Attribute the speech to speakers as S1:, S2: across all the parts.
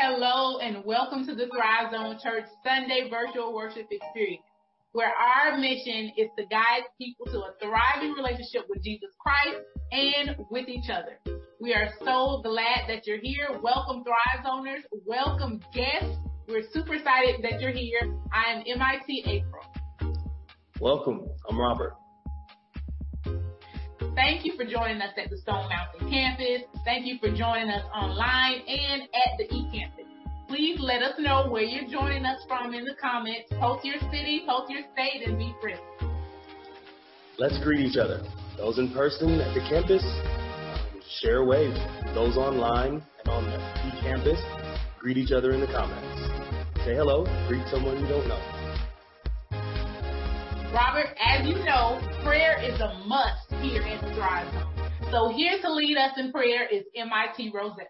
S1: Hello and welcome to the Thrive Zone Church Sunday virtual worship experience, where our mission is to guide people to a thriving relationship with Jesus Christ and with each other. We are so glad that you're here. Welcome Thrive Zoners. Welcome guests. We're super excited that you're here. I am MIT April.
S2: Welcome. I'm Robert.
S1: Thank you for joining us at the Stone Mountain campus. Thank you for joining us online and at the e-campus. Please let us know where you're joining us from in the comments. Post your city, post your state, and be friendly.
S2: Let's greet each other. Those in person at the campus, share a wave. Those online and on the e-campus, greet each other in the comments. Say hello, greet someone you don't know.
S1: Robert, as you know, prayer is a must here in the Thrive Zone. So here to lead us in prayer is MIT Rosetta.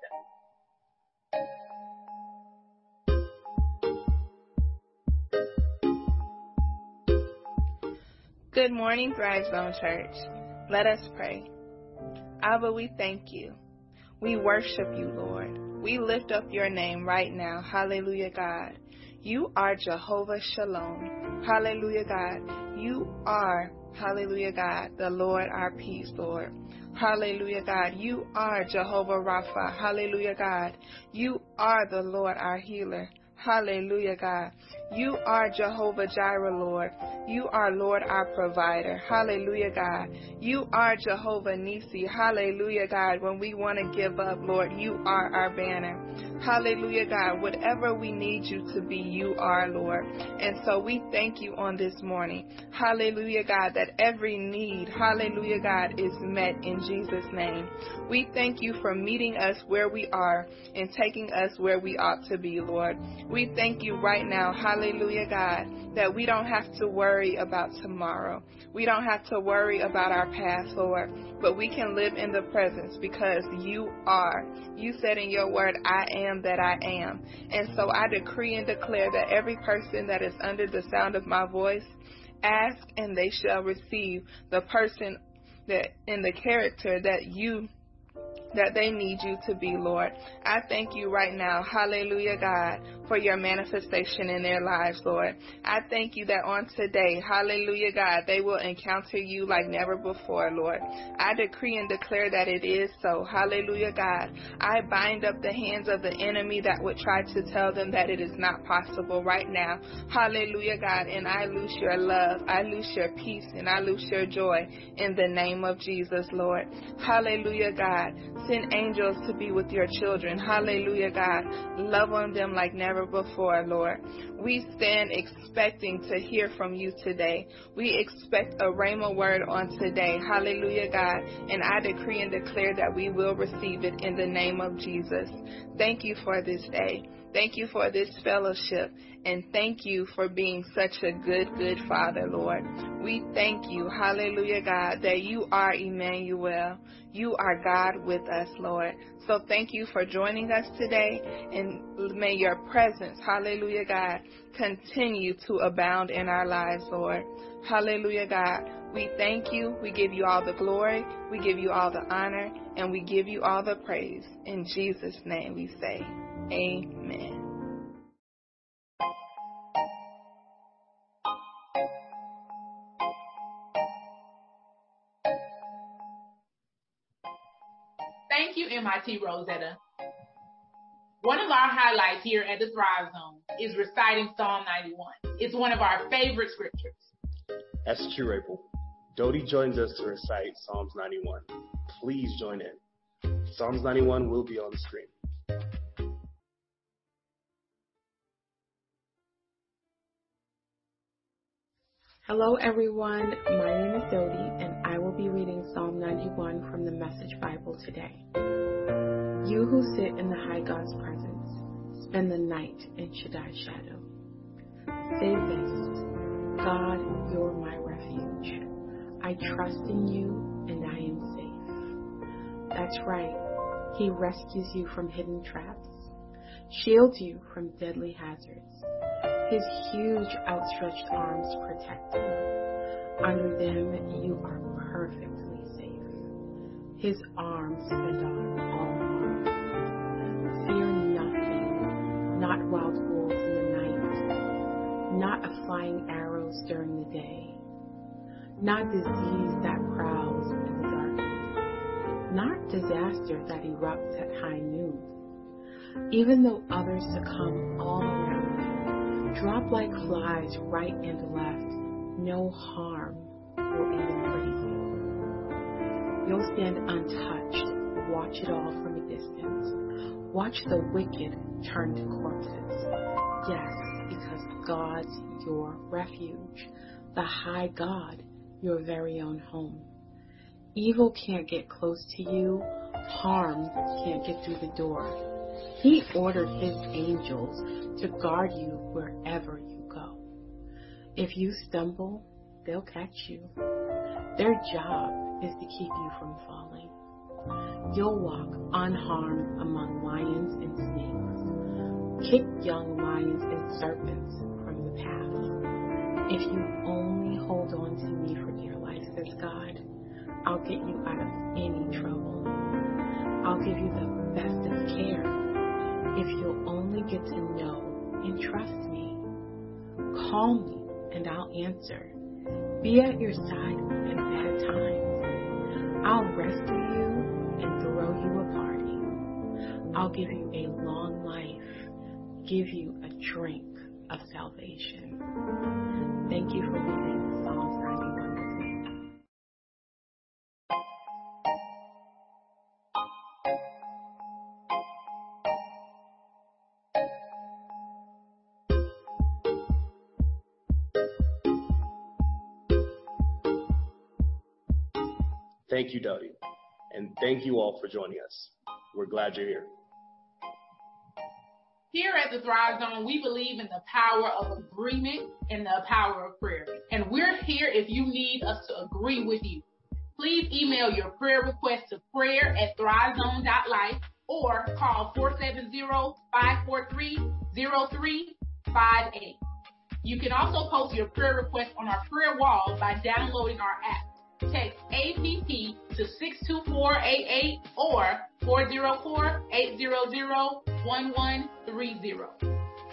S3: Good morning, Thrive Zone Church. Let us pray. Abba, we thank you. We worship you, Lord. We lift up your name right now. Hallelujah, God. You are Jehovah Shalom. Hallelujah, God. You are Hallelujah, God, the Lord our peace, Lord. Hallelujah, God. You are Jehovah Rapha. Hallelujah, God. You are the Lord our healer. Hallelujah, God. You are Jehovah Jireh, Lord. You are Lord our provider. Hallelujah, God. You are Jehovah Nissi. Hallelujah, God. When we want to give up, Lord, you are our banner. Hallelujah, God. Whatever we need you to be, you are, Lord. And so we thank you on this morning. Hallelujah, God, that every need, hallelujah, God, is met in Jesus' name. We thank you for meeting us where we are and taking us where we ought to be, Lord. We thank you right now, hallelujah, God, that we don't have to worry about tomorrow. We don't have to worry about our past, Lord, but we can live in the presence because you are. You said in your word, I am that I am. And so I decree and declare that every person that is under the sound of my voice, ask and they shall receive the person that in the character that you that they need you to be, Lord. I thank you right now, hallelujah, God, for your manifestation in their lives, Lord. I thank you that on today, hallelujah, God, they will encounter you like never before, Lord. I decree and declare that it is so, hallelujah, God. I bind up the hands of the enemy that would try to tell them that it is not possible right now, hallelujah, God, and I loose your love, I loose your peace, and I loose your joy in the name of Jesus, Lord. Hallelujah, God. Send angels to be with your children. Hallelujah, God. Love on them like never before, Lord. We stand expecting to hear from you today. We expect a rhema word on today. Hallelujah, God. And I decree and declare that we will receive it in the name of Jesus. Thank you for this day. Thank you for this fellowship. And thank you for being such a good, good Father, Lord. We thank you, hallelujah, God, that you are Emmanuel. You are God with us, Lord. So thank you for joining us today. And may your presence, hallelujah, God, continue to abound in our lives, Lord. Hallelujah, God. We thank you. We give you all the glory. We give you all the honor. And we give you all the praise. In Jesus' name we say, Amen.
S1: Thank you, MIT Rosetta. One of our highlights here at the Thrive Zone is reciting Psalm 91. It's one of our favorite scriptures.
S2: That's true, April. Dodie joins us to recite Psalms 91. Please join in. Psalms 91 will be on the screen.
S4: Hello, everyone. My name is Dodie, and I will be reading Psalm 91 from the Message Bible today. You who sit in the high God's presence, spend the night in Shaddai's shadow. Say this God, you're my refuge. I trust in you, and I am safe. That's right. He rescues you from hidden traps, shields you from deadly hazards his huge outstretched arms protect you. Under them, you are perfectly safe. His arms fend on all arms. Fear nothing, not wild wolves in the night, not a flying arrows during the day, not disease that prowls in the darkness, not disaster that erupts at high noon. Even though others succumb all around drop like flies right and left, no harm will even you. You'll stand untouched, watch it all from a distance. Watch the wicked turn to corpses. Yes, because God's your refuge, the high God, your very own home. Evil can't get close to you, harm can't get through the door. He ordered his angels to guard you wherever you go. If you stumble, they'll catch you. Their job is to keep you from falling. You'll walk unharmed among lions and snakes. Kick young lions and serpents from the path. If you only hold on to me for dear life, says God, I'll get you out of any trouble. I'll give you the best of care if you'll only get to know and trust me. Call me and I'll answer. Be at your side in bad times. I'll rescue you and throw you a party. I'll give you a long life, give you a drink of salvation. Thank you for reading
S2: Thank you, Dodie. And thank you all for joining us. We're glad you're here.
S1: Here at the Thrive Zone, we believe in the power of agreement and the power of prayer. And we're here if you need us to agree with you. Please email your prayer request to prayer at thrivezone.life or call 470-543-0358. You can also post your prayer request on our prayer wall by downloading our app. Text APP to 62488 or 404-800-1130.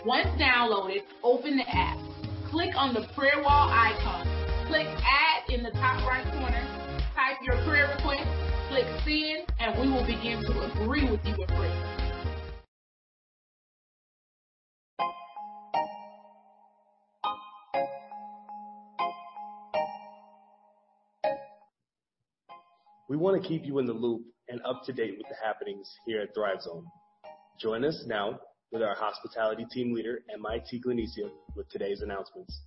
S1: Once downloaded, open the app. Click on the prayer wall icon. Click add in the top right corner. Type your prayer request. Click send and we will begin to agree with you in prayer.
S2: We want to keep you in the loop and up to date with the happenings here at Thrive Zone. Join us now with our hospitality team leader, MIT Glenicia, with today's announcements.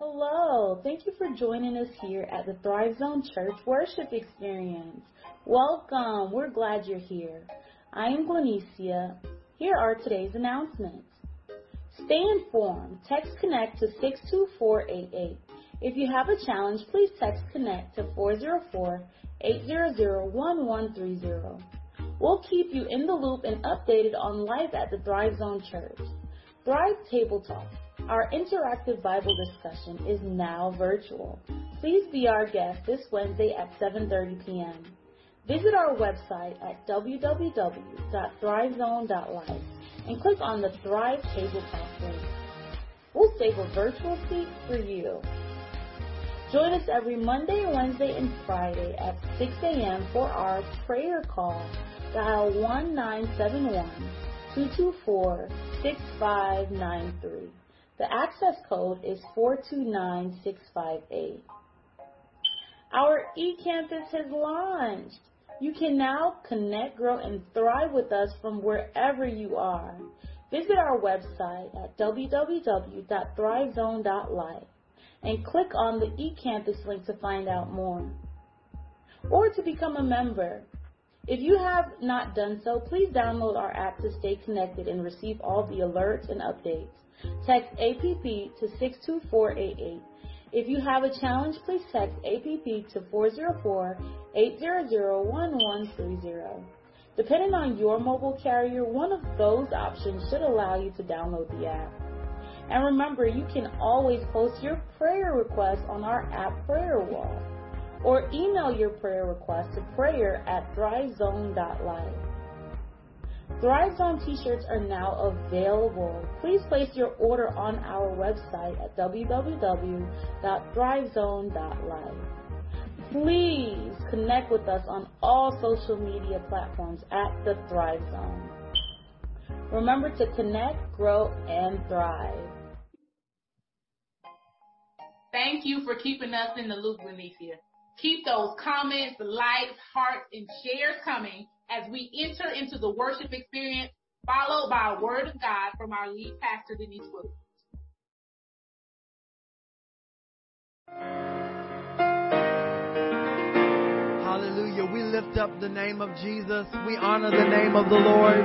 S5: Hello, thank you for joining us here at the Thrive Zone Church Worship Experience. Welcome, we're glad you're here. I am Glenicia. Here are today's announcements. Stay informed. Text Connect to 62488. If you have a challenge, please text Connect to 404-800-1130. We'll keep you in the loop and updated on life at the Thrive Zone Church. Thrive Table Talk. Our interactive Bible discussion is now virtual. Please be our guest this Wednesday at 7:30 p.m. Visit our website at www.thrivezone.life and click on the Thrive Table Talk link. We'll save a virtual seat for you. Join us every Monday, Wednesday, and Friday at 6 a.m. for our prayer call. Dial 1971-224-6593. The access code is 429658. Our eCampus has launched. You can now connect, grow, and thrive with us from wherever you are. Visit our website at www.thrivezone.life and click on the eCampus link to find out more. Or to become a member. If you have not done so, please download our app to stay connected and receive all the alerts and updates. Text APP to 62488. If you have a challenge, please text APP to 404-800-1130. Depending on your mobile carrier, one of those options should allow you to download the app. And remember, you can always post your prayer requests on our app prayer wall. or email your prayer request to prayer at thrivezone.life. Thrive Zone t-shirts are now available. Please place your order on our website at www.thrivezone.life. Please connect with us on all social media platforms at the Thrive Zone. Remember to connect, grow, and thrive.
S1: Thank you for keeping us in the loop, Benicia. Keep those comments, likes, hearts, and shares coming as we enter into the worship experience, followed by a word of God from our lead pastor, Denise Williams.
S6: Hallelujah. We lift up the name of Jesus. We honor the name of the Lord.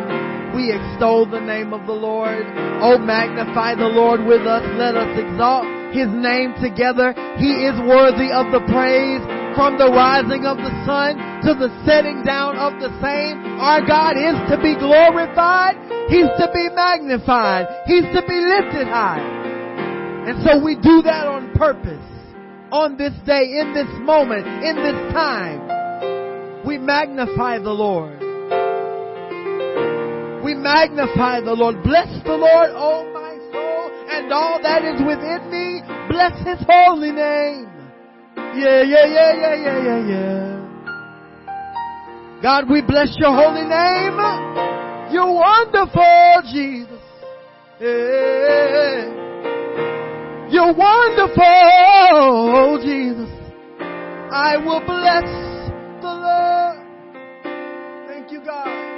S6: We extol the name of the Lord. Oh, magnify the Lord with us. Let us exalt his name together. He is worthy of the praise from the rising of the sun to the setting down of the same. Our God is to be glorified. He's to be magnified. He's to be lifted high. And so we do that on purpose on this day, in this moment, in this time. We magnify the Lord. We magnify the Lord. Bless the Lord, oh my soul, and all that is within me. Bless His holy name. Yeah, yeah, yeah, yeah, yeah, yeah, yeah. God, we bless your holy name. You're wonderful, Jesus. Yeah. You're wonderful, Jesus. I will bless the Lord. Thank you, God.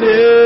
S6: Holy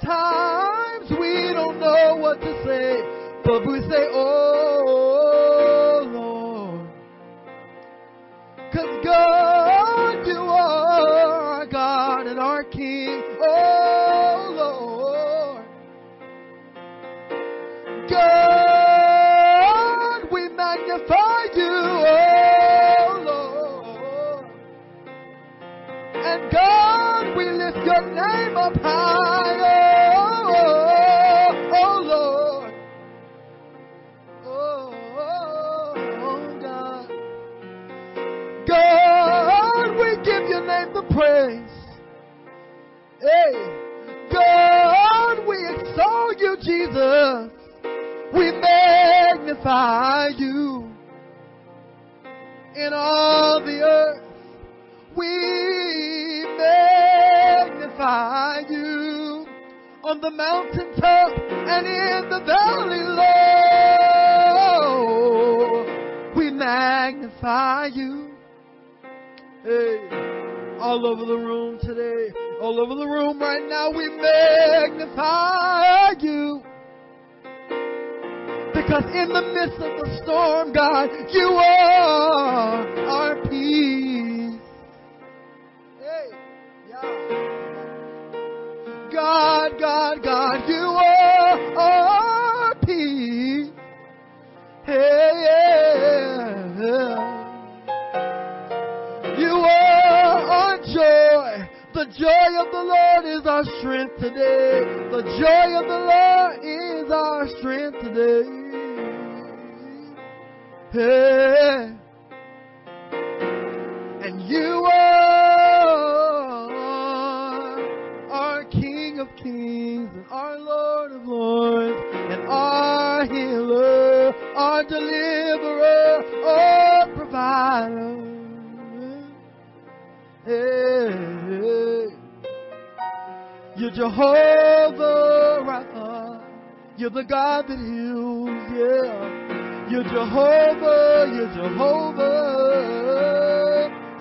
S6: Sometimes we don't know what to say, but we say, Oh magnify you in all the earth. We magnify you on the mountaintop and in the valley low. We magnify you. Hey, all over the room today, all over the room right now, we magnify you. Because in the midst of the storm, God, you are our peace. Hey, yeah. God, God, God, you are our peace. Hey, yeah. You are our joy. The joy of the Lord is our strength today. The joy of the Lord is our strength today. And you are our King of kings and our Lord of lords and our healer, our deliverer, our provider. Hey, you're Jehovah Rapha. You're the God that yeah. You're Jehovah, you're Jehovah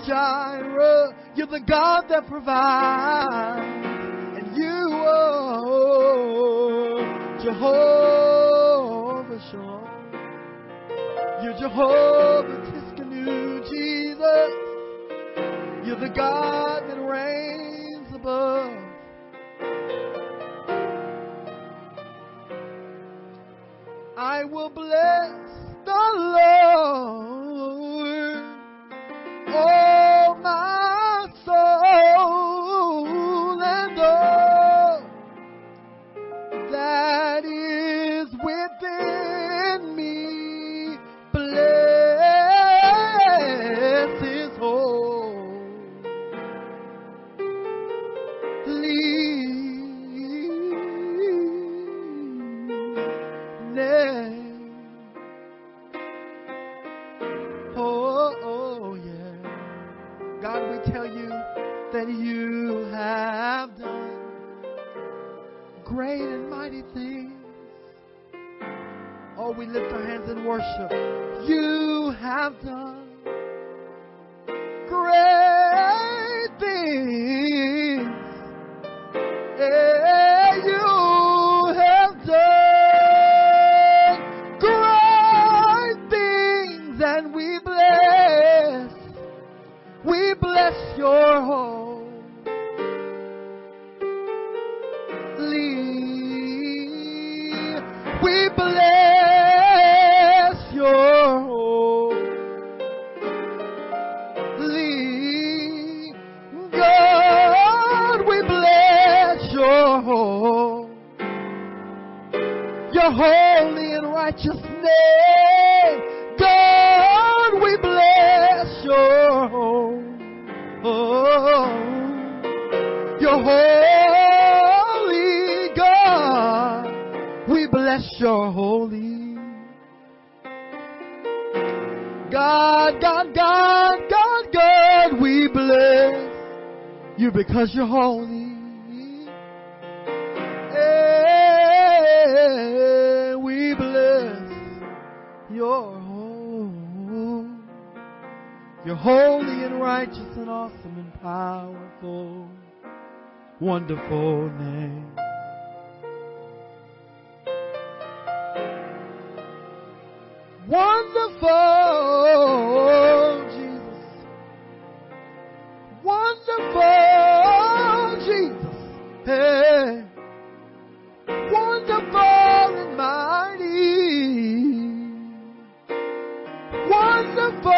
S6: Jireh. You're the God that provides. And you are Jehovah Shalom. You're Jehovah Tsidkenu, Jesus. You're the God that reigns above. I will bless Wonderful name. Wonderful Jesus. Wonderful Jesus. Hey. Wonderful and mighty. Wonderful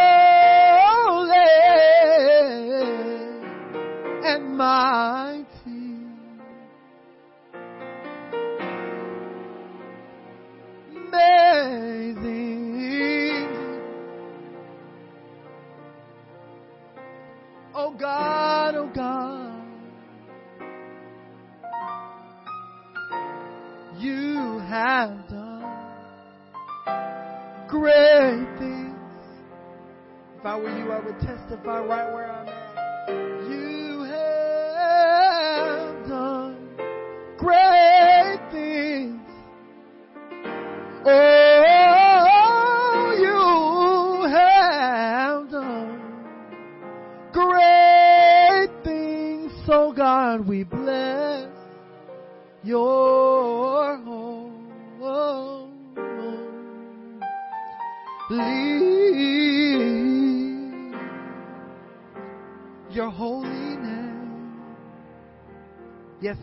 S6: and mighty. Testify right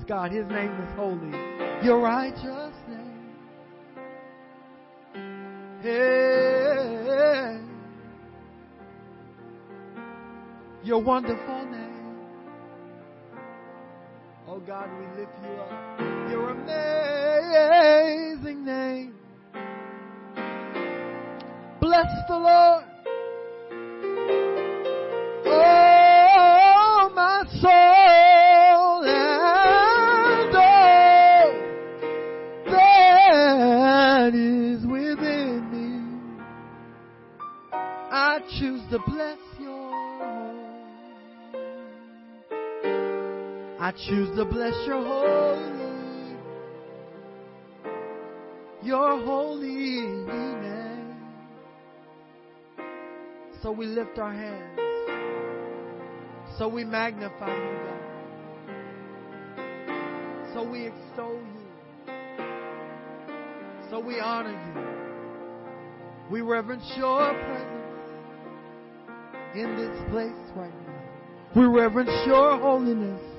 S6: God, His name is holy. Your righteous name. Hey, your wonderful bless your holy, your holy name. So we lift our hands. So we magnify you, God. So we extol you. So we honor you. We reverence your presence in this place right now. We reverence your holiness.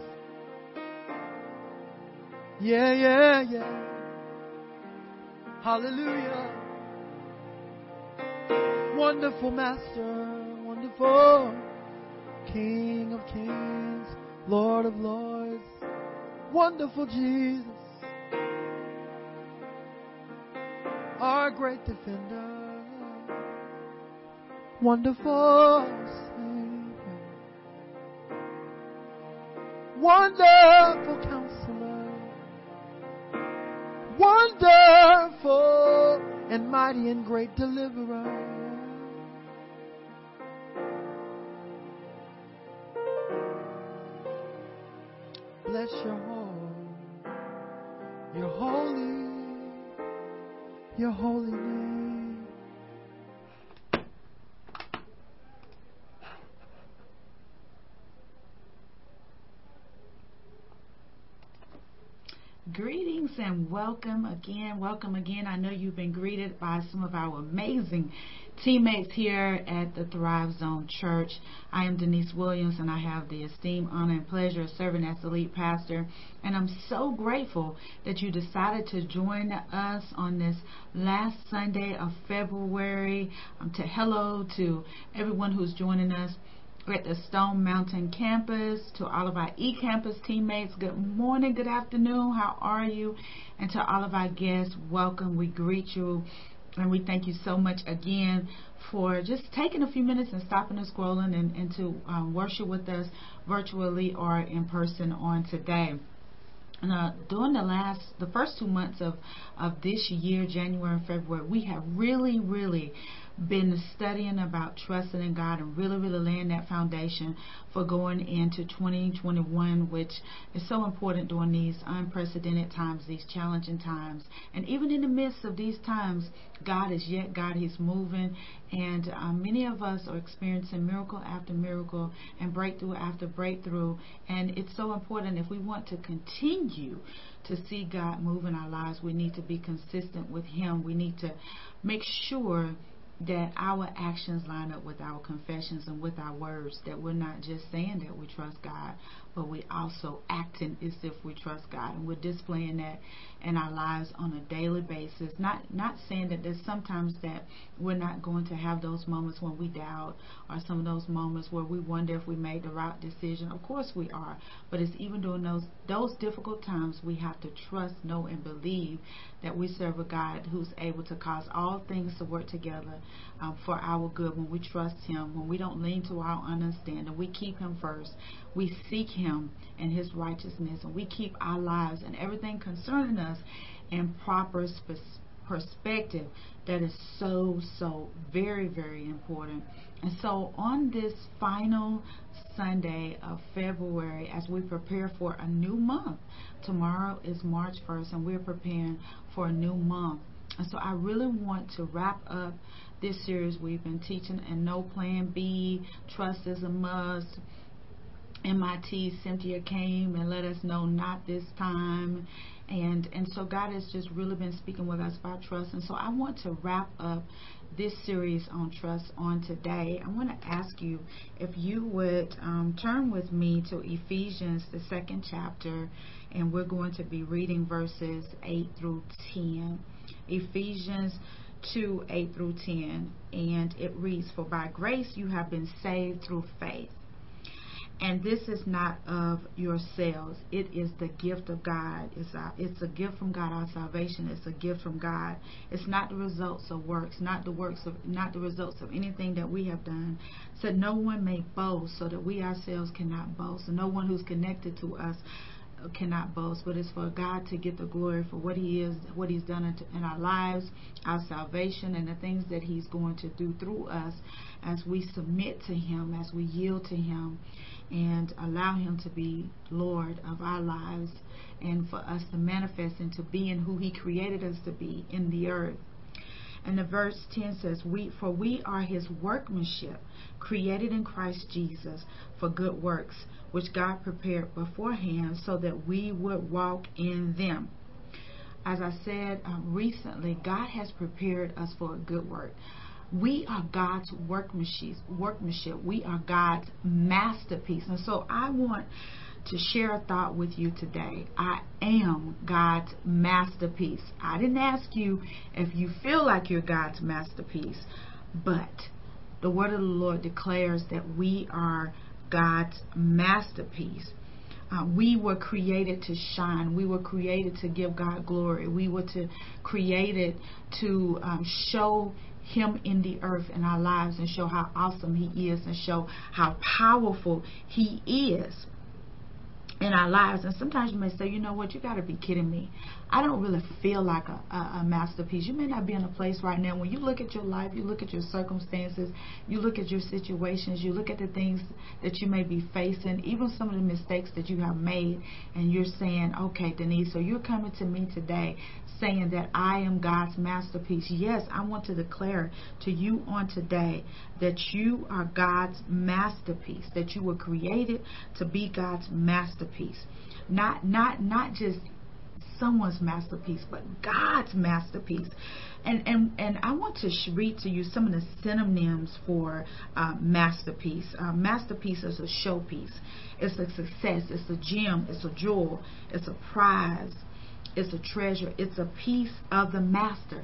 S6: Yeah, yeah, yeah. Hallelujah. Wonderful Master, wonderful King of Kings, Lord of Lords, wonderful Jesus, our great defender, wonderful Savior, wonderful Counselor, wonderful and mighty and great Deliverer. Bless your home, your holy, your holy name.
S7: And welcome again. Welcome again. I know you've been greeted by some of our amazing teammates here at the Thrive Zone Church. I am Denise Williams and I have the esteemed honor and pleasure of serving as the lead pastor. And I'm so grateful that you decided to join us on this last Sunday of February. Um, to hello to everyone who's joining us at the Stone Mountain campus, to all of our e-campus teammates, good morning, good afternoon, how are you? And to all of our guests, welcome. We greet you and we thank you so much again for just taking a few minutes and stopping and scrolling and, and to um, worship with us virtually or in person on today. Uh, during the last, the first two months of, of this year, January and February, we have really, really been studying about trusting in God and really, really laying that foundation for going into 2021, which is so important during these unprecedented times, these challenging times. And even in the midst of these times, God is yet God. He's moving. And um, many of us are experiencing miracle after miracle and breakthrough after breakthrough. And it's so important if we want to continue to see God move in our lives, we need to be consistent with Him. We need to make sure that our actions line up with our confessions and with our words, that we're not just saying that we trust God, but we also acting as if we trust God and we're displaying that in our lives on a daily basis. Not not saying that there's sometimes that we're not going to have those moments when we doubt or some of those moments where we wonder if we made the right decision. Of course we are. But it's even during those those difficult times we have to trust, know and believe that we serve a God who's able to cause all things to work together um, for our good when we trust him, when we don't lean to our understanding, we keep him first. We seek him and his righteousness and we keep our lives and everything concerning us in proper perspective. That is so so very very important. And so on this final Sunday of February as we prepare for a new month tomorrow is March 1st and we're preparing for a new month. And so I really want to wrap up this series we've been teaching and no plan B trust is a must MIT Cynthia came and let us know not this time. And and so God has just really been speaking with us about trust. And so I want to wrap up this series on trust on today. I want to ask you if you would um, turn with me to Ephesians the second chapter and we're going to be reading verses 8 through 10 Ephesians 2 8 through 10 and it reads for by grace you have been saved through faith and this is not of yourselves. It is the gift of God. It's a, it's a gift from God. Our salvation It's a gift from God. It's not the results of works, not the works of, not the results of anything that we have done. So no one may boast, so that we ourselves cannot boast. And no one who's connected to us cannot boast, but it's for God to get the glory for what He is, what He's done in our lives, our salvation, and the things that He's going to do through us as we submit to Him, as we yield to Him and allow Him to be Lord of our lives and for us to manifest into being who He created us to be in the earth. And the verse 10 says, we, For we are His workmanship, created in Christ Jesus for good works, which God prepared beforehand so that we would walk in them. As I said uh, recently, God has prepared us for a good work. We are God's workmanship. Workmanship. We are God's masterpiece. And so I want to share a thought with you today. I am God's masterpiece. I didn't ask you if you feel like you're God's masterpiece, but the word of the Lord declares that we are God's masterpiece. Uh, we were created to shine. We were created to give God glory. We were to created to um, show him in the earth in our lives and show how awesome he is and show how powerful he is in our lives. And sometimes you may say, you know what, you got to be kidding me. I don't really feel like a, a, a masterpiece. You may not be in a place right now when you look at your life, you look at your circumstances, you look at your situations, you look at the things that you may be facing, even some of the mistakes that you have made, and you're saying, okay, Denise, so you're coming to me today saying that I am God's masterpiece. Yes, I want to declare to you on today that you are God's masterpiece, that you were created to be God's masterpiece. Not not not just someone's masterpiece, but God's masterpiece. And and and I want to read to you some of the synonyms for uh, masterpiece. Uh, masterpiece is a showpiece. It's a success. It's a gem. It's a jewel. It's a prize. It's a treasure. It's a piece of the master.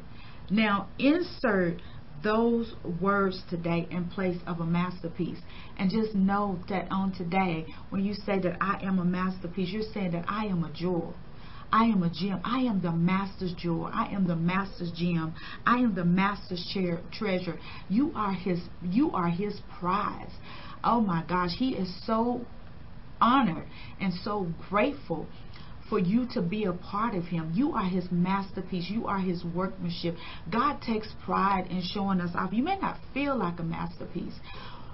S7: Now insert those words today in place of a masterpiece. And just know that on today, when you say that I am a masterpiece, you're saying that I am a jewel. I am a gem. I am the master's jewel. I am the master's gem. I am the master's chair, treasure. You are his you are his prize. Oh my gosh, he is so honored and so grateful for you to be a part of him. You are his masterpiece. You are his workmanship. God takes pride in showing us off. You may not feel like a masterpiece,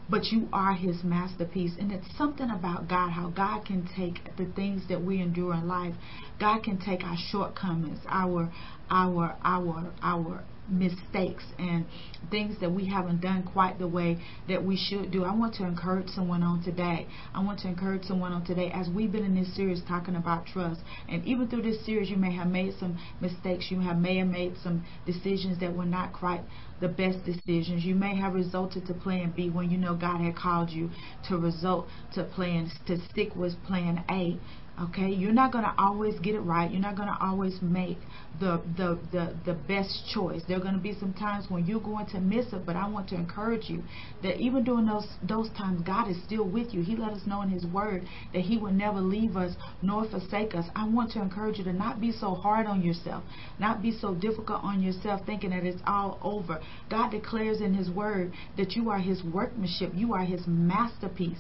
S7: but you are his masterpiece. And it's something about God, how God can take the things that we endure in life. God can take our shortcomings, our our our our mistakes and things that we haven't done quite the way that we should do. I want to encourage someone on today. I want to encourage someone on today as we've been in this series talking about trust. And even through this series, you may have made some mistakes. You have may have made some decisions that were not quite the best decisions. You may have resulted to plan B when you know God had called you to result to plan to stick with plan A. Okay, you're not going to always get it right. You're not going to always make the, the the the best choice. There are going to be some times when you're going to miss it, but I want to encourage you that even during those those times, God is still with you. He let us know in His Word that He will never leave us nor forsake us. I want to encourage you to not be so hard on yourself, not be so difficult on yourself, thinking that it's all over. God declares in His Word that you are His workmanship. You are His masterpiece.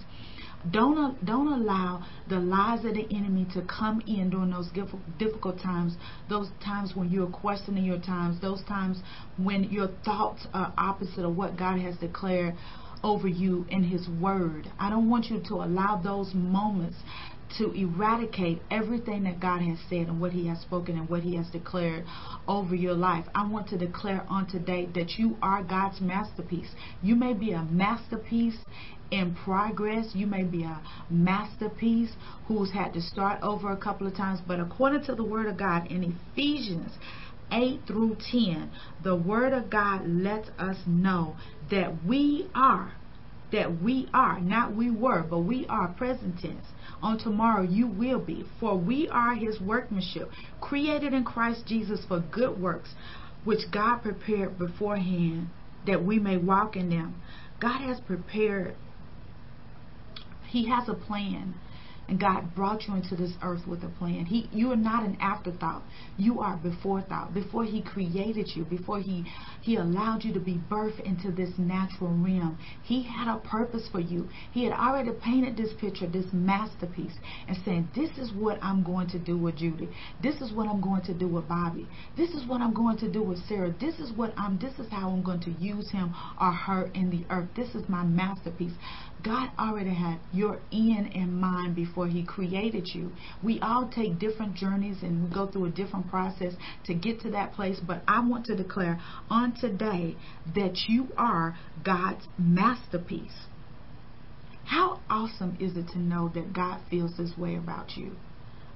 S7: Don't don't allow the lies of the enemy to come in during those difficult times, those times when you're questioning your times, those times when your thoughts are opposite of what God has declared over you in His Word. I don't want you to allow those moments to eradicate everything that God has said and what He has spoken and what He has declared over your life. I want to declare on today that you are God's masterpiece. You may be a masterpiece in progress. You may be a masterpiece who's had to start over a couple of times, but according to the Word of God in Ephesians 8 through 10, the Word of God lets us know that we are, that we are, not we were, but we are present tense. On tomorrow you will be, for we are His workmanship, created in Christ Jesus for good works, which God prepared beforehand that we may walk in them. God has prepared he has a plan. And God brought you into this earth with a plan. He, you are not an afterthought. You are before thought. Before He created you, before He He allowed you to be birthed into this natural realm, He had a purpose for you. He had already painted this picture, this masterpiece, and saying, "This is what I'm going to do with Judy. This is what I'm going to do with Bobby. This is what I'm going to do with Sarah. This is what I'm. This is how I'm going to use him or her in the earth. This is my masterpiece." God already had your end in mind before He created you. We all take different journeys and we go through a different process to get to that place. But I want to declare on today that you are God's masterpiece. How awesome is it to know that God feels this way about you?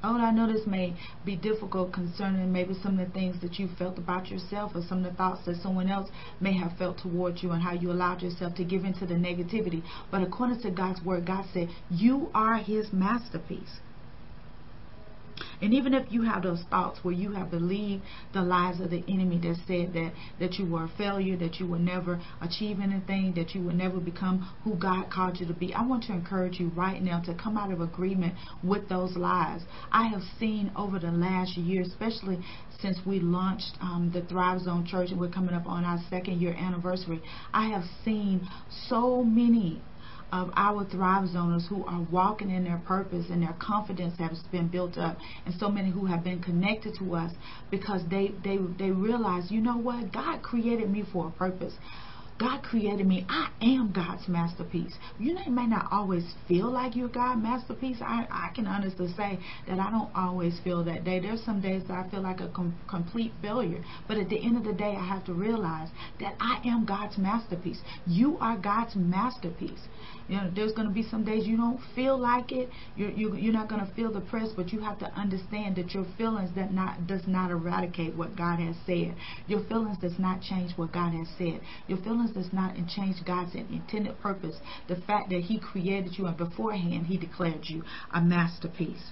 S7: Oh, I know this may be difficult concerning maybe some of the things that you felt about yourself or some of the thoughts that someone else may have felt towards you and how you allowed yourself to give into the negativity. But according to God's word, God said, You are His masterpiece. And even if you have those thoughts where you have believed the lies of the enemy that said that, that you were a failure, that you would never achieve anything, that you would never become who God called you to be, I want to encourage you right now to come out of agreement with those lies. I have seen over the last year, especially since we launched um, the Thrive Zone Church and we're coming up on our second year anniversary, I have seen so many of our Thrive Zoners who are walking in their purpose and their confidence has been built up, and so many who have been connected to us because they they they realize, you know what, God created me for a purpose. God created me. I am God's masterpiece. You know, may not always feel like you're God's masterpiece. I, I can honestly say that I don't always feel that day. There's some days that I feel like a com- complete failure. But at the end of the day, I have to realize that I am God's masterpiece. You are God's masterpiece. You know, there's going to be some days you don't feel like it. You're, you, you're not going to feel the press, but you have to understand that your feelings that not does not eradicate what God has said. Your feelings does not change what God has said. Your feelings does not change God's intended purpose. The fact that He created you and beforehand He declared you a masterpiece.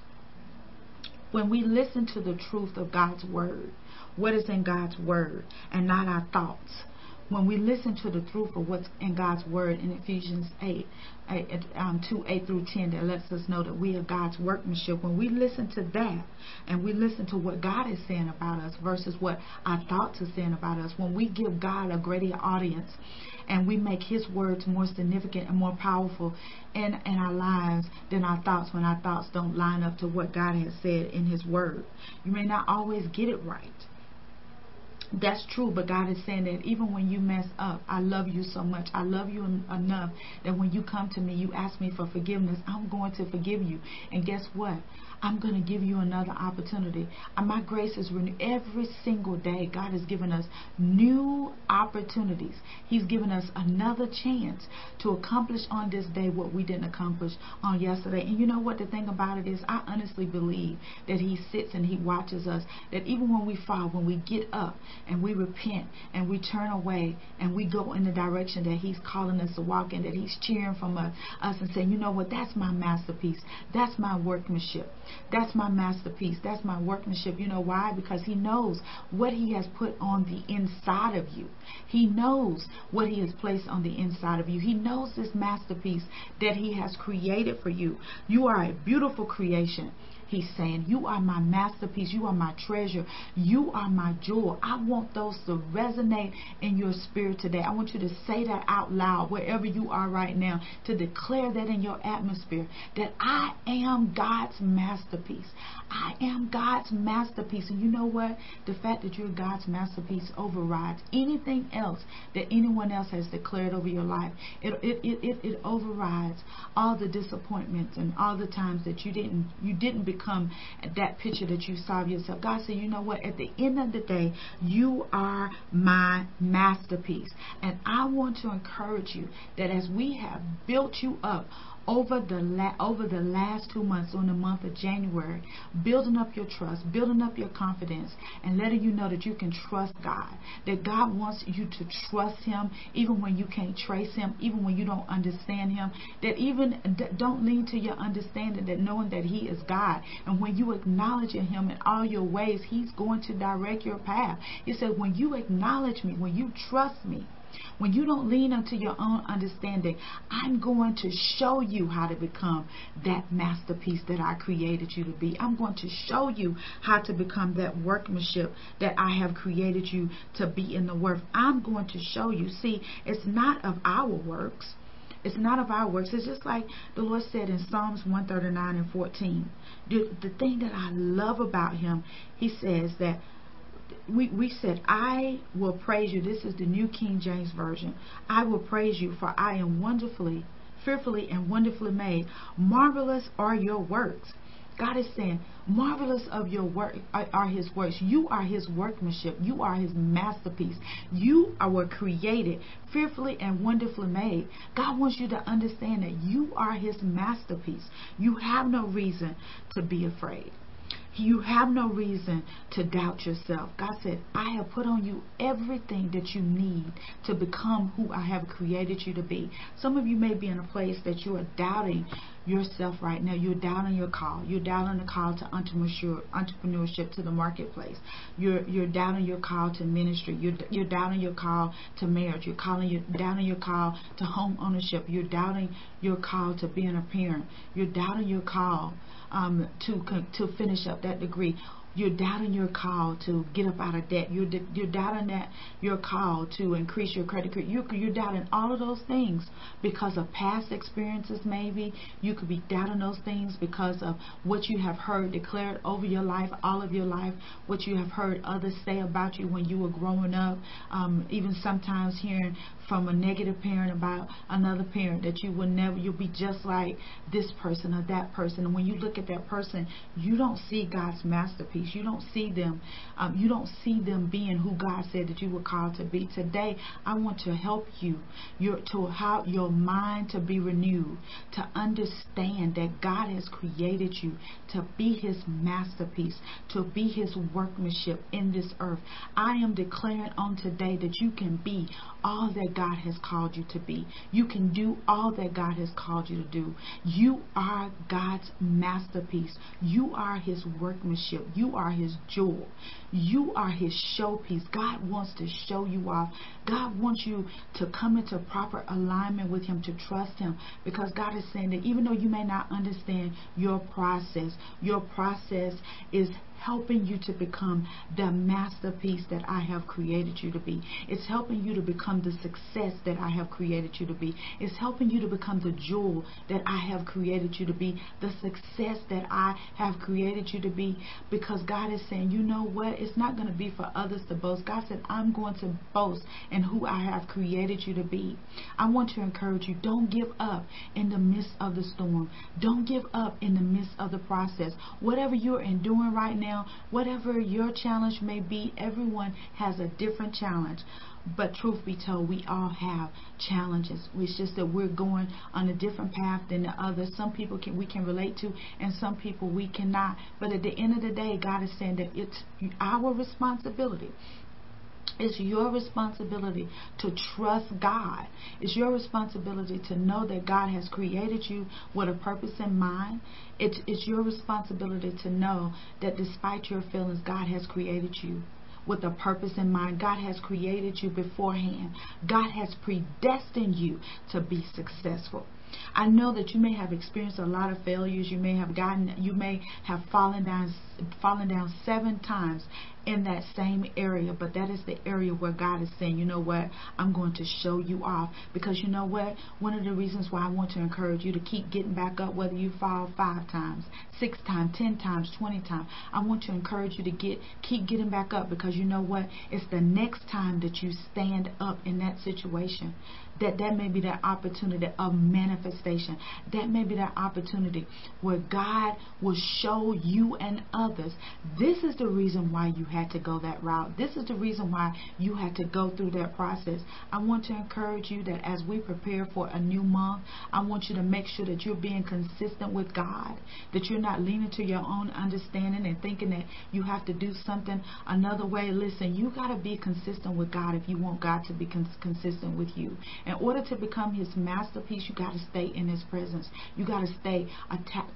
S7: When we listen to the truth of God's word, what is in God's word, and not our thoughts when we listen to the truth of what's in God's word in Ephesians 8, 8 um, 2 8 through 10 that lets us know that we are God's workmanship. When we listen to that and we listen to what God is saying about us versus what our thoughts are saying about us, when we give God a greater audience and we make His words more significant and more powerful in, in our lives than our thoughts when our thoughts don't line up to what God has said in His word. You may not always get it right that's true, but God is saying that even when you mess up, I love you so much. I love you en- enough that when you come to me, you ask me for forgiveness, I'm going to forgive you. And guess what? I'm going to give you another opportunity. And my grace is renewed every single day. God has given us new opportunities. He's given us another chance to accomplish on this day what we didn't accomplish on yesterday. And you know what the thing about it is? I honestly believe that He sits and He watches us. That even when we fall, when we get up and we repent and we turn away and we go in the direction that He's calling us to walk in, that He's cheering from us, us and saying, you know what, that's my masterpiece. That's my workmanship. That's my masterpiece. That's my workmanship. You know why? Because He knows what He has put on the inside of you. He knows what He has placed on the inside of you. He knows this masterpiece that He has created for you. You are a beautiful creation. He's saying, You are my masterpiece. You are my treasure. You are my jewel. I want those to resonate in your spirit today. I want you to say that out loud wherever you are right now, to declare that in your atmosphere that I am God's masterpiece. I am God's masterpiece. And you know what? The fact that you're God's masterpiece overrides anything else that anyone else has declared over your life. It, it, it, it, overrides all the disappointments and all the times that you didn't you didn't become that picture that you saw of yourself. God said, you know what? At the end of the day, you are my masterpiece. And I want to encourage you that as we have built you up over the la- over the last two months, on the month of January, building up your trust, building up your confidence, and letting you know that you can trust God. That God wants you to trust Him even when you can't trace Him, even when you don't understand Him. That even don't lean to your understanding, that knowing that He is God, and when you acknowledge Him in all your ways, He's going to direct your path. He said, when you acknowledge Me, when you trust Me. When you don't lean unto your own understanding, I'm going to show you how to become that masterpiece that I created you to be. I'm going to show you how to become that workmanship that I have created you to be in the work. I'm going to show you. See, it's not of our works. It's not of our works. It's just like the Lord said in Psalms 139 and 14. The, the thing that I love about Him, He says that we, we said, I will praise you. This is the New King James Version. I will praise you, for I am wonderfully, fearfully, and wonderfully made. Marvelous are your works. God is saying, marvelous of your work are, are, His works. You are His workmanship. You are His masterpiece. You are were created, fearfully and wonderfully made. God wants you to understand that you are His masterpiece. You have no reason to be afraid. You have no reason to doubt yourself. God said, I have put on you everything that you need to become who I have created you to be. Some of you may be in a place that you are doubting yourself right now. You're doubting your call. You're doubting the call to entrepreneurship, to the marketplace. You're you're doubting your call to ministry. You're you're doubting your call to marriage. You're calling you doubting your call to home ownership. You're doubting your call to being a parent. You're doubting your call um, to to finish up that degree. You're doubting your call to get up out of debt. You're you're doubting that your call to increase your credit. You're, you're doubting all of those things because of past experiences. Maybe you could be doubting those things because of what you have heard declared over your life, all of your life, what you have heard others say about you when you were growing up. Um, even sometimes hearing from a negative parent about another parent that you will never you'll be just like this person or that person. And when you look at that person you don't see God's masterpiece. You don't see them um, you don't see them being who God said that you were called to be. Today I want to help you your to how your mind to be renewed to understand that God has created you to be his masterpiece to be his workmanship in this earth. I am declaring on today that you can be all that God has called you to be. You can do all that God has called you to do. You are God's masterpiece. You are His workmanship. You are His jewel. You are His showpiece. God wants to show you off God wants you to come into proper alignment with Him, to trust Him, because God is saying that even though you may not understand your process, your process is helping you to become the masterpiece that I have created you to be. It's helping you to become the success that I have created you to be. It's helping you to become the jewel that I have created you to be, the success that I have created you to be. Because God is saying, you know what? It's not going to be for others to boast. God said, I'm going to boast in who I have created you to be. I want to encourage you, don't give up in the midst of the storm. Don't give up in the midst of the process. Whatever you're enduring right now, now, whatever your challenge may be, everyone has a different challenge. But truth be told, we all have challenges. It's just that we're going on a different path than the others. Some people can we can relate to, and some people we cannot. But at the end of the day, God is saying that it's our responsibility it's your responsibility to trust God. It's your responsibility to know that God has created you with a purpose in mind. It's, it's your responsibility to know that despite your feelings, God has created you with a purpose in mind. God has created you beforehand. God has predestined you to be successful. I know that you may have experienced a lot of failures. You may have gotten, you may have fallen down, fallen down seven times in that same area, but that is the area where God is saying, you know what, I'm going to show you off. Because you know what? One of the reasons why I want to encourage you to keep getting back up, whether you fall five times, six times, ten times, twenty times, I want to encourage you to get keep getting back up because you know what? It's the next time that you stand up in that situation that that may be that opportunity of manifestation. That may be that opportunity where God will show you and others. This is the reason why you had to go that route. This is the reason why you had to go through that process. I want to encourage you that as we prepare for a new month, I want you to make sure that you're being consistent with God, that you're not leaning to your own understanding and thinking that you have to do something another way. Listen, you got to be consistent with God if you want God to be cons- consistent with you. In order to become His masterpiece, you got to stay in His presence. You got to stay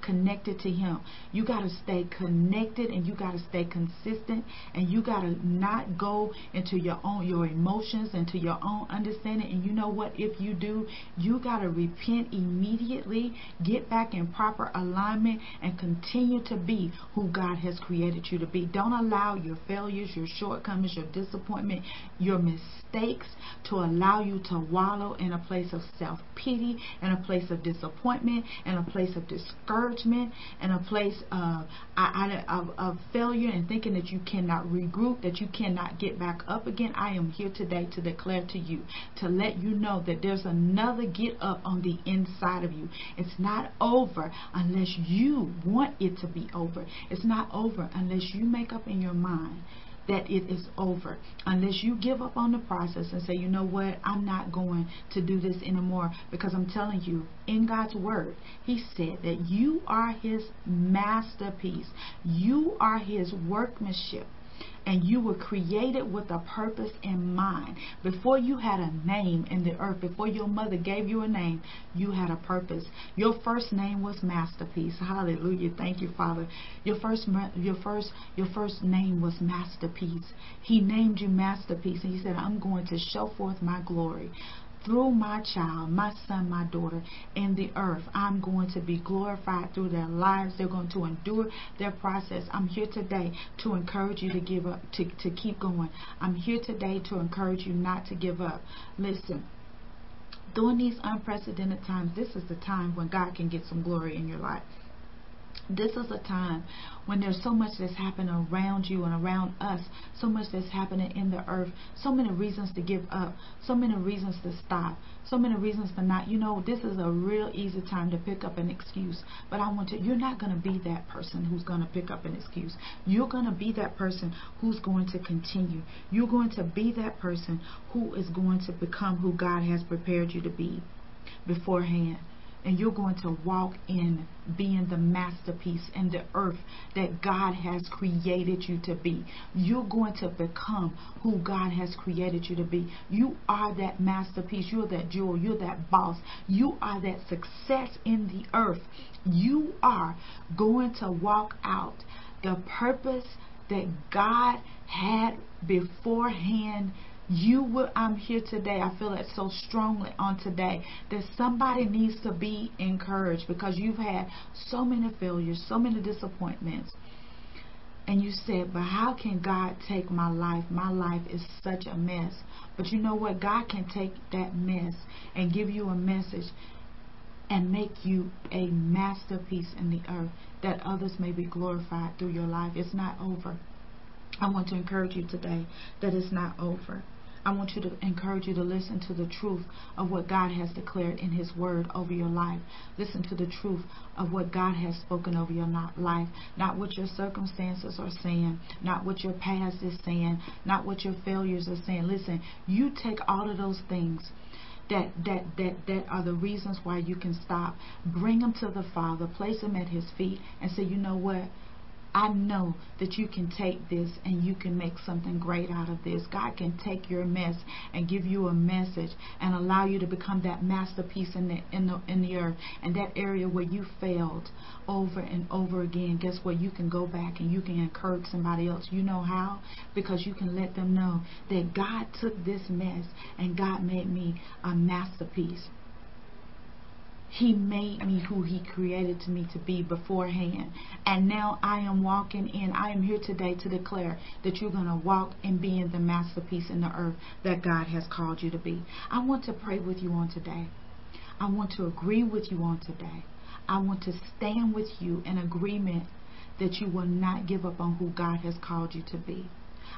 S7: connected to Him. You got to stay connected and you got to stay consistent and you got to not go into your own your emotions into your own understanding. And you know what? If you do you got to repent immediately get back in proper alignment and continue to be who God has created you to be. Don't allow your failures your shortcomings your disappointment your mistakes to allow you to wallow in a place of self-pity in a place of disappointment in a place of discouragement in a place of, of, of failure and thinking that you cannot cannot regroup, that you cannot get back up again, I am here today to declare to you, to let you know that there's another get up on the inside of you. It's not over unless you want it to be over. It's not over unless you make up in your mind that it is over unless you give up on the process and say, you know what, I'm not going to do this anymore because I'm telling you, in God's Word, He said that you are His masterpiece, you are His workmanship and you were created with a purpose in mind. Before you had a name in the earth, before your mother gave you a name, you had a purpose. Your first name was masterpiece. Hallelujah. Thank you, Father. Your first your first your first name was masterpiece. He named you masterpiece and he said, "I'm going to show forth my glory." Through my child, my son, my daughter in the earth. I'm going to be glorified through their lives. They're going to endure their process. I'm here today to encourage you to give up, to, to keep going. I'm here today to encourage you not to give up. Listen. During these unprecedented times, this is the time when God can get some glory in your life. This is a time when there's so much that's happening around you and around us, so much that's happening in the earth, so many reasons to give up, so many reasons to stop, so many reasons to not. You know, this is a real easy time to pick up an excuse. But I want to, you're not going to be that person who's going to pick up an excuse. You're going to be that person who's going to continue. You're going to be that person who is going to become who God has prepared you to be beforehand and you're going to walk in being the masterpiece in the earth that God has created you to be. You're going to become who God has created you to be. You are that masterpiece. You're that jewel. You're that boss. You are that success in the earth. You are going to walk out the purpose that God had beforehand You will, I'm here today. I feel it so strongly on today that somebody needs to be encouraged because you've had so many failures, so many disappointments. And you said, but how can God take my life? My life is such a mess. But you know what? God can take that mess and give you a message and make you a masterpiece in the earth that others may be glorified through your life. It's not over. I want to encourage you today that it's not over. I want you to encourage you to listen to the truth of what God has declared in His Word over your life. Listen to the truth of what God has spoken over your life, not what your circumstances are saying, not what your past is saying, not what your failures are saying. Listen, you take all of those things that that that that are the reasons why you can stop. Bring them to the Father, place them at His feet, and say, you know what? I know that you can take this and you can make something great out of this. God can take your mess and give you a message and allow you to become that masterpiece in the in the in the earth and that area where you failed over and over again. Guess what? You can go back and you can encourage somebody else. You know how? Because you can let them know that God took this mess and God made me a masterpiece. He made me who He created me to be beforehand. And now I am walking in. I am here today to declare that you're going to walk in being the masterpiece in the earth that God has called you to be. I want to pray with you on today. I want to agree with you on today. I want to stand with you in agreement that you will not give up on who God has called you to be.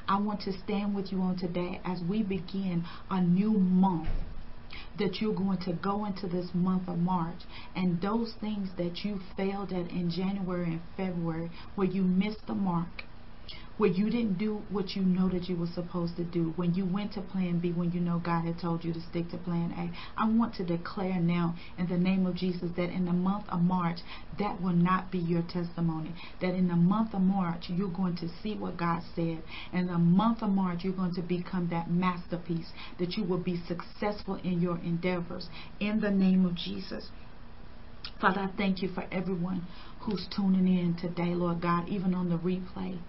S7: I want to stand with you on today as we begin a new month that you're going to go into this month of March. And those things that you failed at in January and February where you missed the mark where you didn't do what you know that you were supposed to do, when you went to plan B, when you know God had told you to stick to plan A. I want to declare now in the name of Jesus that in the month of March, that will not be your testimony. That in the month of March, you're going to see what God said. In the month of March, you're going to become that masterpiece, that you will be successful in your endeavors. In the name of Jesus. Father, I thank you for everyone who's tuning in today, Lord God, even on the replay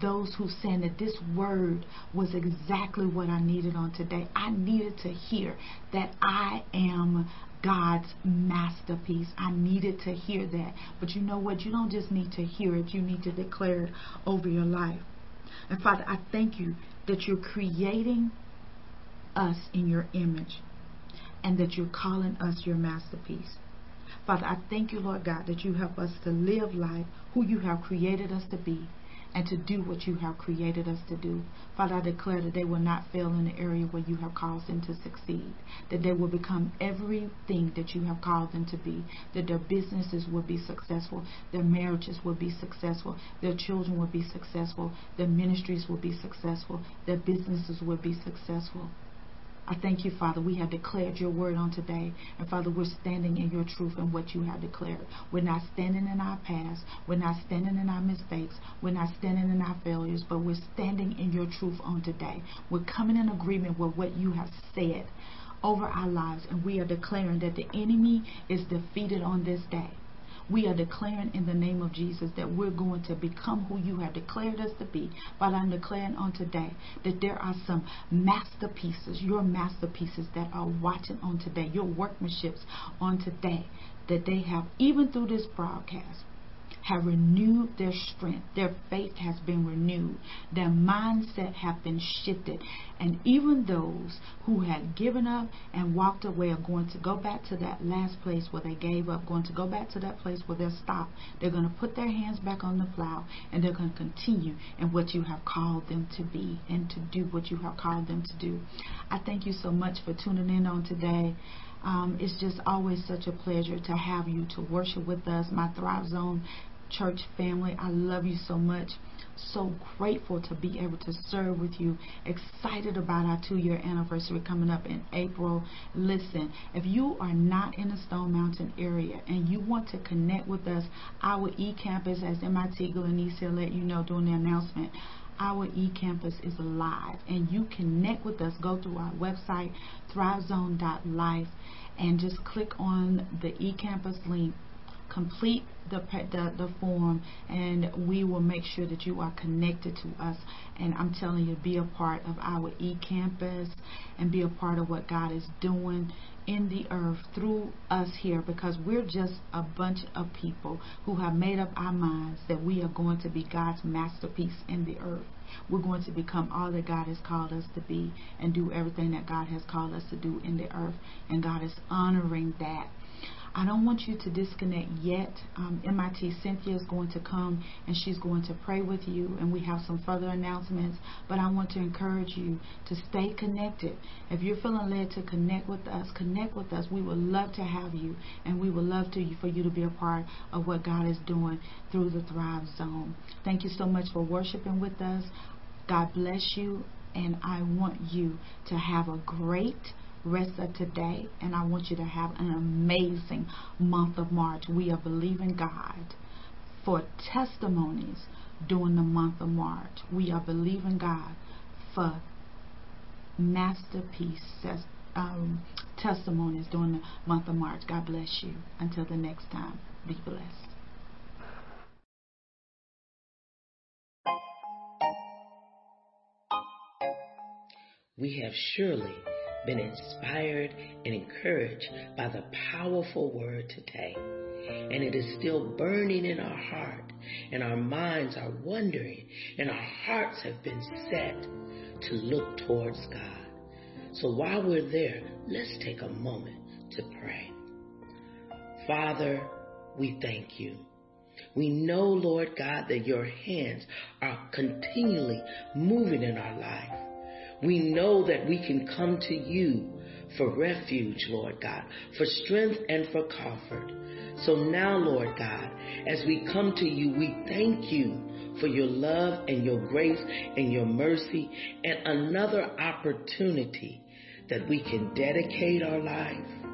S7: those who said that this word was exactly what I needed on today. I needed to hear that I am God's masterpiece. I needed to hear that. But you know what? You don't just need to hear it, you need to declare it over your life. And Father, I thank you that you're creating us in your image and that you're calling us your masterpiece. Father, I thank you, Lord God, that you help us to live life who you have created us to be and to do what you have created us to do. Father, I declare that they will not fail in the area where you have caused them to succeed, that they will become everything that you have called them to be, that their businesses will be successful, their marriages will be successful, their children will be successful, their ministries will be successful, their businesses will be successful. I thank you, Father. We have declared your word on today. And Father, we're standing in your truth and what you have declared. We're not standing in our past. We're not standing in our mistakes. We're not standing in our failures, but we're standing in your truth on today. We're coming in agreement with what you have said over our lives, and we are declaring that the enemy is defeated on this day. We are declaring in the name of Jesus that we're going to become who you have declared us to be. But I'm declaring on today that there are some masterpieces, your masterpieces that are watching on today, your workmanships on today, that they have, even through this broadcast, have renewed their strength. Their faith has been renewed. Their mindset have been shifted. And even those who had given up and walked away are going to go back to that last place where they gave up, going to go back to that place where they're stopped. They're going to put their hands back on the plow and they're going to continue in what you have called them to be and to do what you have called them to do. I thank you so much for tuning in on today. Um, it's just always such a pleasure to have you to worship with us. My Thrive Zone church family. I love you so much. So grateful to be able to serve with you. Excited about our two year anniversary coming up in April. Listen, if you are not in the Stone Mountain area and you want to connect with us, our e-campus, as MIT Glenyce let you know during the announcement, our e-campus is live and you connect with us. Go to our website, thrivezone.life, and just click on the e-campus link complete the, the, the form and we will make sure that you are connected to us and I'm telling you be a part of our e-campus and be a part of what God is doing in the earth through us here because we're just a bunch of people who have made up our minds that we are going to be God's masterpiece in the earth. We're going to become all that God has called us to be and do everything that God has called us to do in the earth. And God is honoring that. I don't want you to disconnect yet. Um, MIT Cynthia is going to come and she's going to pray with you, and we have some further announcements. But I want to encourage you to stay connected. If you're feeling led to connect with us, connect with us. We would love to have you, and we would love to for you to be a part of what God is doing through the Thrive Zone. Thank you so much for worshiping with us. God bless you, and I want you to have a great rest of today, and I want you to have an amazing month of March. We are believing God for testimonies during the month of March. We are believing God for masterpieces, um, testimonies during the month of March. God bless you. Until the next time, be blessed.
S8: We have surely been inspired and encouraged by the powerful word today. And it is still burning in our heart, and our minds are wondering, and our hearts have been set to look towards God. So while we're there, let's take a moment to pray. Father, we thank you. We know, Lord God, that your hands are continually moving in our life. We know that we can come to you for refuge, Lord God, for strength and for comfort. So now, Lord God, as we come to you, we thank you for your love and your grace and your mercy and another opportunity that we can dedicate our life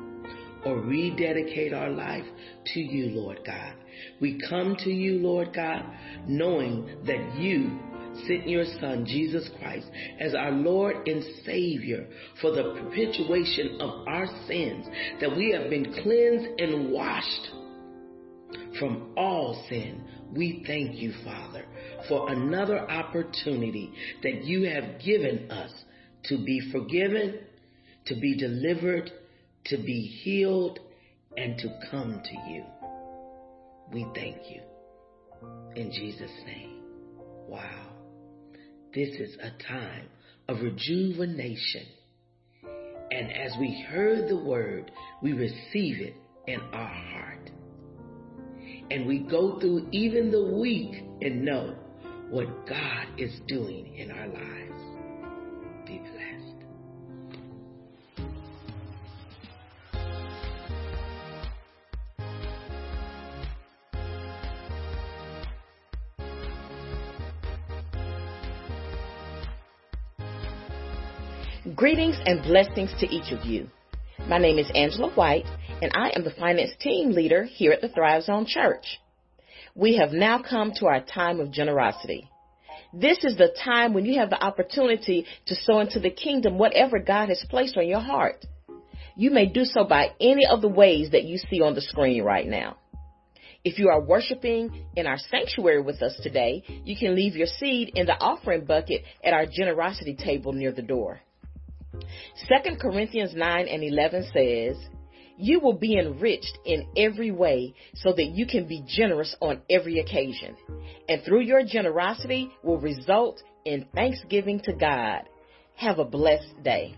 S8: or rededicate our life to you, Lord God. We come to you, Lord God, knowing that you sent your Son, Jesus Christ, as our Lord and Savior for the perpetuation of our sins, that we have been cleansed and washed from all sin. We thank you, Father, for another opportunity that you have given us to be forgiven, to be delivered, to be healed, and to come to you. We thank you. In Jesus' name. Wow. This is a time of rejuvenation. And as we heard the word, we receive it in our heart. And we go through even the week and know what God is doing in our lives. Be blessed.
S9: Greetings and blessings to each of you. My name is Angela White, and I am the finance team leader here at the Thrive Zone Church. We have now come to our time of generosity. This is the time when you have the opportunity to sow into the kingdom whatever God has placed on your heart. You may do so by any of the ways that you see on the screen right now. If you are worshiping in our sanctuary with us today, you can leave your seed in the offering bucket at our generosity table near the door. 2 Corinthians 9 and 11 says, You will be enriched in every way so that you can be generous on every occasion. And through your generosity will result in thanksgiving to God. Have a blessed day.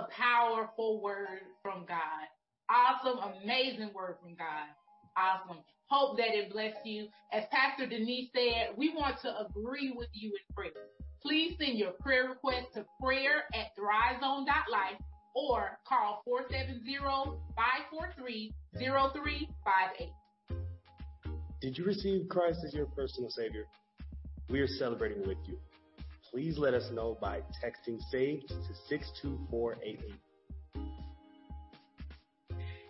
S1: A powerful word from God. Awesome, amazing word from God. Awesome. Hope that it blessed you. As Pastor Denise said, we want to agree with you in prayer. Please send your prayer request to prayer at thrivezone.life or call 470-543-0358.
S2: Did you receive Christ as your personal Savior? We are celebrating with you. Please let us know by texting SAVED to 62488.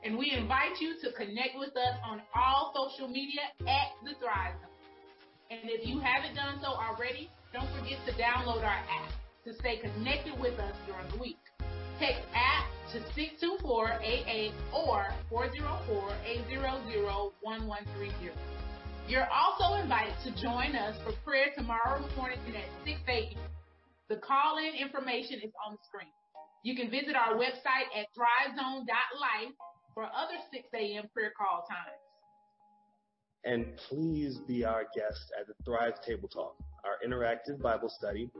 S1: And we invite you to connect with us on all social media at The Thrive Zone. And if you haven't done so already, don't forget to download our app to stay connected with us during the week. Text app to 62488 or 404-800-1130. You're also invited to join us for prayer tomorrow morning at 6 a.m. The call-in information is on the screen. You can visit our website at thrivezone.life for other 6 a.m. prayer call times.
S2: And please be our guest at the Thrive Table Talk, our interactive Bible study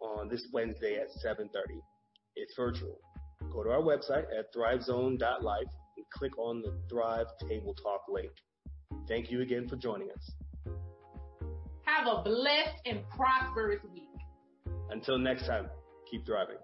S2: on this Wednesday at 7.30. It's virtual. Go to our website at thrivezone.life and click on the Thrive Table Talk link. Thank you again for joining us.
S1: Have a blessed and prosperous week.
S2: Until next time, keep thriving.